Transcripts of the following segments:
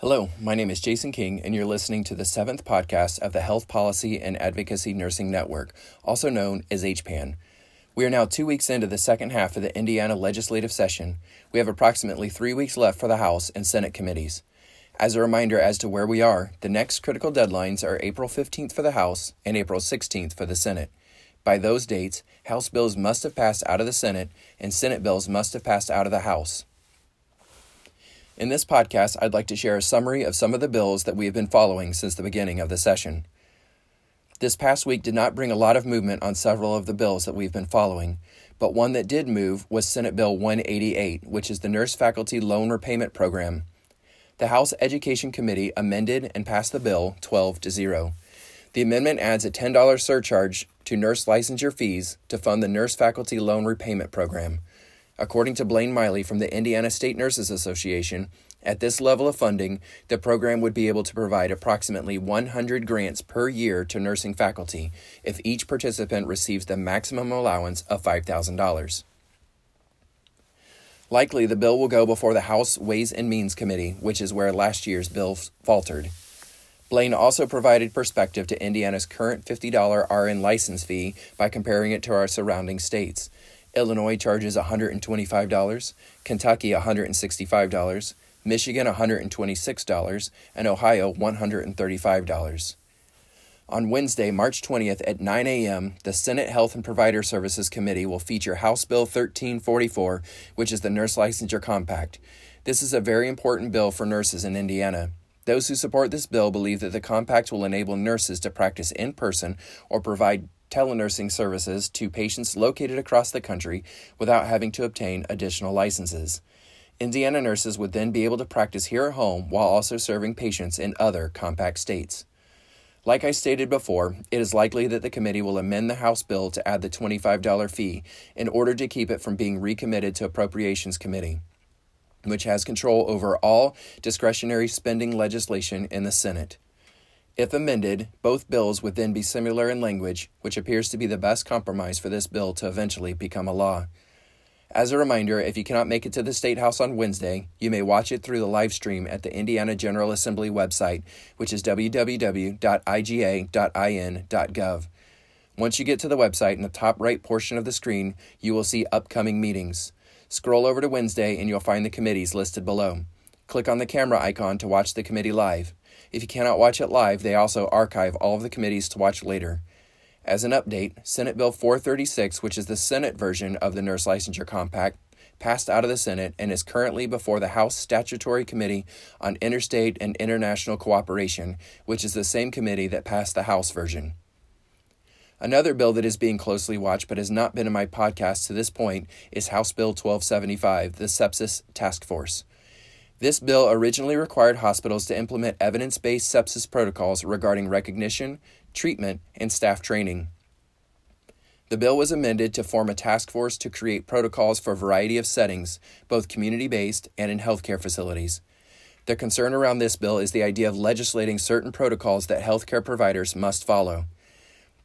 Hello, my name is Jason King, and you're listening to the seventh podcast of the Health Policy and Advocacy Nursing Network, also known as HPAN. We are now two weeks into the second half of the Indiana legislative session. We have approximately three weeks left for the House and Senate committees. As a reminder as to where we are, the next critical deadlines are April 15th for the House and April 16th for the Senate. By those dates, House bills must have passed out of the Senate and Senate bills must have passed out of the House. In this podcast, I'd like to share a summary of some of the bills that we have been following since the beginning of the session. This past week did not bring a lot of movement on several of the bills that we've been following, but one that did move was Senate Bill 188, which is the Nurse Faculty Loan Repayment Program. The House Education Committee amended and passed the bill 12 to 0. The amendment adds a $10 surcharge to nurse licensure fees to fund the Nurse Faculty Loan Repayment Program. According to Blayne Miley from the Indiana State Nurses Association, at this level of funding, the program would be able to provide approximately 100 grants per year to nursing faculty if each participant receives the maximum allowance of $5,000. Likely, the bill will go before the House Ways and Means Committee, which is where last year's bill faltered. Blayne also provided perspective to Indiana's current $50 RN license fee by comparing it to our surrounding states. Illinois charges $125, Kentucky $165, Michigan $126, and Ohio $135. On Wednesday, March 20th at 9 a.m., the Senate Health and Provider Services Committee will feature House Bill 1344, which is the Nurse Licensure Compact. This is a very important bill for nurses in Indiana. Those who support this bill believe that the compact will enable nurses to practice in person or provide telenursing services to patients located across the country without having to obtain additional licenses. Indiana nurses would then be able to practice here at home while also serving patients in other compact states. Like I stated before, it is likely that the committee will amend the House bill to add the $25 fee in order to keep it from being recommitted to Appropriations Committee, which has control over all discretionary spending legislation in the Senate. If amended, both bills would then be similar in language, which appears to be the best compromise for this bill to eventually become a law. As a reminder, if you cannot make it to the State House on Wednesday, you may watch it through the live stream at the Indiana General Assembly website, which is www.iga.in.gov. Once you get to the website, in the top right portion of the screen, you will see upcoming meetings. Scroll over to Wednesday and you'll find the committees listed below. Click on the camera icon to watch the committee live. If you cannot watch it live, they also archive all of the committees to watch later. As an update, Senate Bill 436, which is the Senate version of the Nurse Licensure Compact, passed out of the Senate and is currently before the House Statutory Committee on Interstate and International Cooperation, which is the same committee that passed the House version. Another bill that is being closely watched but has not been in my podcast to this point is House Bill 1275, the Sepsis Task Force. This bill originally required hospitals to implement evidence based sepsis protocols regarding recognition, treatment, and staff training. The bill was amended to form a task force to create protocols for a variety of settings, both community based and in healthcare facilities. The concern around this bill is the idea of legislating certain protocols that healthcare providers must follow.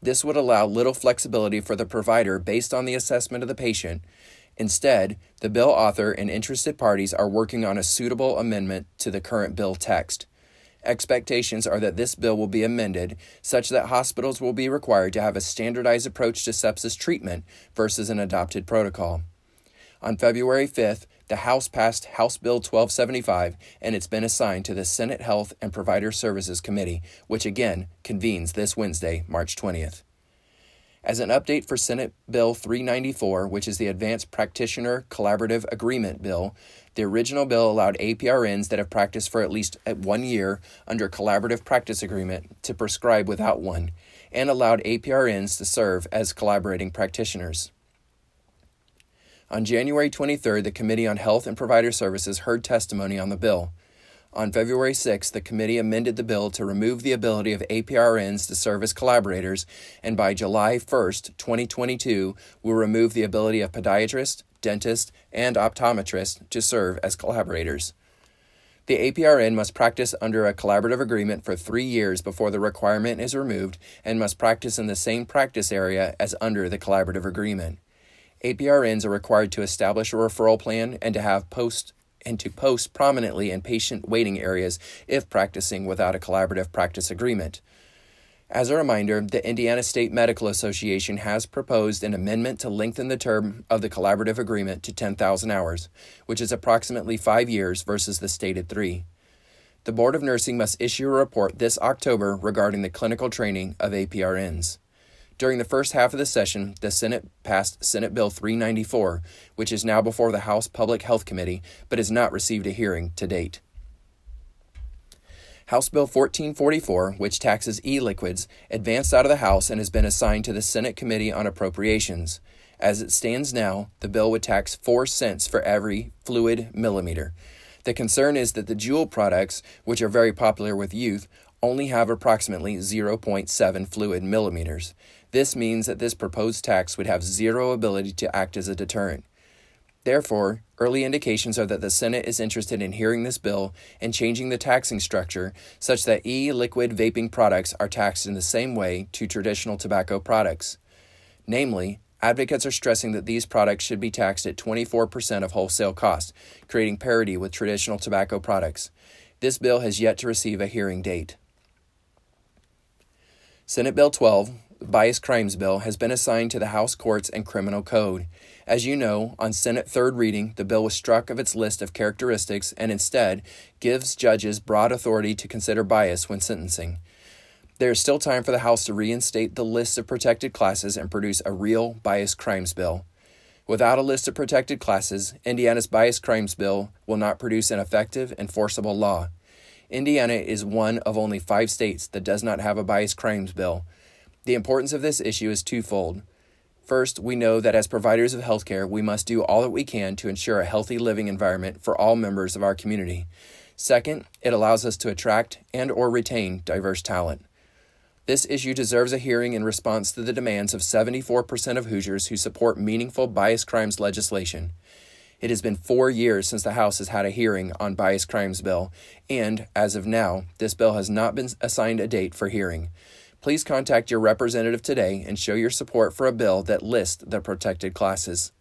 This would allow little flexibility for the provider based on the assessment of the patient, Instead, the bill author and interested parties are working on a suitable amendment to the current bill text. Expectations are that this bill will be amended such that hospitals will be required to have a standardized approach to sepsis treatment versus an adopted protocol. On February 5th, the House passed House Bill 1275 and it's been assigned to the Senate Health and Provider Services Committee, which again convenes this Wednesday, March 20th. As an update for Senate Bill 394, which is the Advanced Practitioner Collaborative Agreement Bill, the original bill allowed APRNs that have practiced for at least uh, one year under collaborative practice agreement to prescribe without one, and allowed APRNs to serve as collaborating practitioners. On January 23rd, the Committee on Health and Provider Services heard testimony on the bill. On February 6, the committee amended the bill to remove the ability of APRNs to serve as collaborators, and by July 1, 2022, will remove the ability of podiatrists, dentists, and optometrists to serve as collaborators. The APRN must practice under a collaborative agreement for three years before the requirement is removed and must practice in the same practice area as under the collaborative agreement. APRNs are required to establish a referral plan and to have post and to post prominently in patient waiting areas if practicing without a collaborative practice agreement. As a reminder, the Indiana State Medical Association has proposed an amendment to lengthen the term of the collaborative agreement to 10,000 hours, which is approximately five years versus the stated three. The Board of Nursing must issue a report this October regarding the clinical training of APRNs. During the first half of the session, the Senate passed Senate Bill 394, which is now before the House Public Health Committee but has not received a hearing to date. House Bill 1444, which taxes e liquids, advanced out of the House and has been assigned to the Senate Committee on Appropriations. As it stands now, the bill would tax 4 cents for every fluid millimeter. The concern is that the Juul products, which are very popular with youth, only have approximately 0.7 fluid millimeters. This means that this proposed tax would have zero ability to act as a deterrent. Therefore, early indications are that the Senate is interested in hearing this bill and changing the taxing structure such that e liquid vaping products are taxed in the same way to traditional tobacco products. Namely, advocates are stressing that these products should be taxed at 24% of wholesale cost, creating parity with traditional tobacco products. This bill has yet to receive a hearing date. Senate Bill 12, the Bias Crimes Bill, has been assigned to the House Courts and Criminal Code. As you know, on Senate third reading, the bill was struck of its list of characteristics and instead gives judges broad authority to consider bias when sentencing. There is still time for the House to reinstate the list of protected classes and produce a real bias crimes bill. Without a list of protected classes, Indiana's bias crimes bill will not produce an effective, enforceable law. Indiana is one of only five states that does not have a bias crimes bill. The importance of this issue is twofold. First, we know that as providers of healthcare, we must do all that we can to ensure a healthy living environment for all members of our community. Second, it allows us to attract and or retain diverse talent. This issue deserves a hearing in response to the demands of 74% of Hoosiers who support meaningful bias crimes legislation. It has been four years since the House has had a hearing on bias crimes bill, and as of now, this bill has not been assigned a date for hearing please contact your representative today and show your support for a bill that lists the protected classes.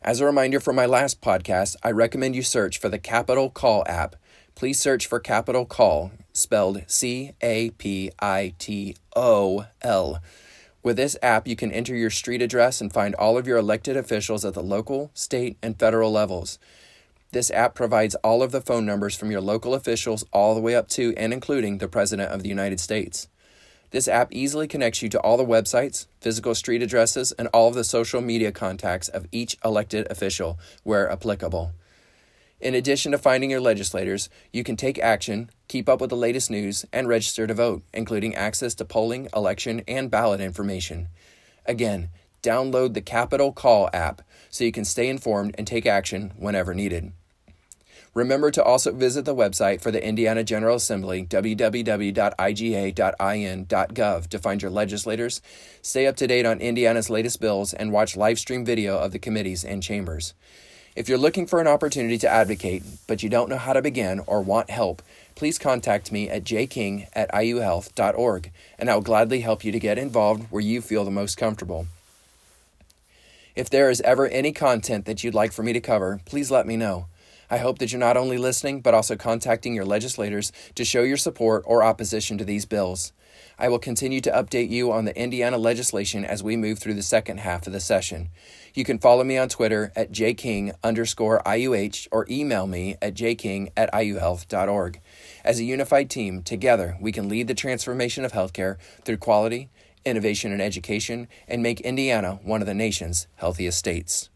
As a reminder for my last podcast, I recommend you search for the Capitol Call app. Please search for Capitol Call, spelled C A P I T O L. With this app, you can enter your street address and find all of your elected officials at the local, state, and federal levels. This app provides all of the phone numbers from your local officials all the way up to and including the President of the United States. This app easily connects you to all the websites, physical street addresses, and all of the social media contacts of each elected official where applicable. In addition to finding your legislators, you can take action, keep up with the latest news, and register to vote, including access to polling, election, and ballot information. Again, download the Capitol Call app so you can stay informed and take action whenever needed. Remember to also visit the website for the Indiana General Assembly, www.iga.in.gov, to find your legislators, stay up to date on Indiana's latest bills, and watch live stream video of the committees and chambers. If you're looking for an opportunity to advocate, but you don't know how to begin or want help, please contact me at jking at iuhealth.org, and I'll gladly help you to get involved where you feel the most comfortable. If there is ever any content that you'd like for me to cover, please let me know. I hope that you're not only listening, but also contacting your legislators to show your support or opposition to these bills. I will continue to update you on the Indiana legislation as we move through the second half of the session. You can follow me on Twitter at jking underscore IUH or email me at jking at iuhealth.org. As a unified team, together we can lead the transformation of healthcare through quality, innovation, and education and make Indiana one of the nation's healthiest states.